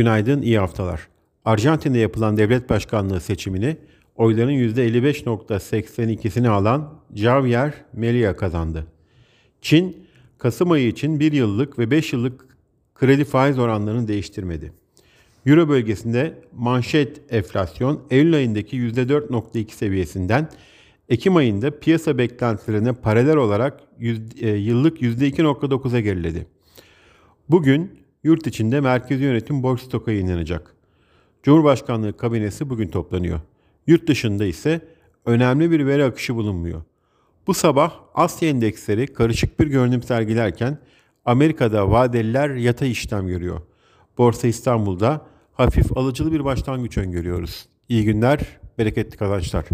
Günaydın, iyi haftalar. Arjantin'de yapılan devlet başkanlığı seçimini oyların %55.82'sini alan Javier Milei kazandı. Çin, Kasım ayı için 1 yıllık ve 5 yıllık kredi faiz oranlarını değiştirmedi. Euro bölgesinde manşet enflasyon Eylül ayındaki %4.2 seviyesinden Ekim ayında piyasa beklentilerine paralel olarak e, yıllık %2.9'a geriledi. Bugün yurt içinde merkezi yönetim borç stoku yayınlanacak. Cumhurbaşkanlığı kabinesi bugün toplanıyor. Yurt dışında ise önemli bir veri akışı bulunmuyor. Bu sabah Asya endeksleri karışık bir görünüm sergilerken Amerika'da vadeliler yatay işlem görüyor. Borsa İstanbul'da hafif alıcılı bir başlangıç öngörüyoruz. İyi günler, bereketli kazançlar.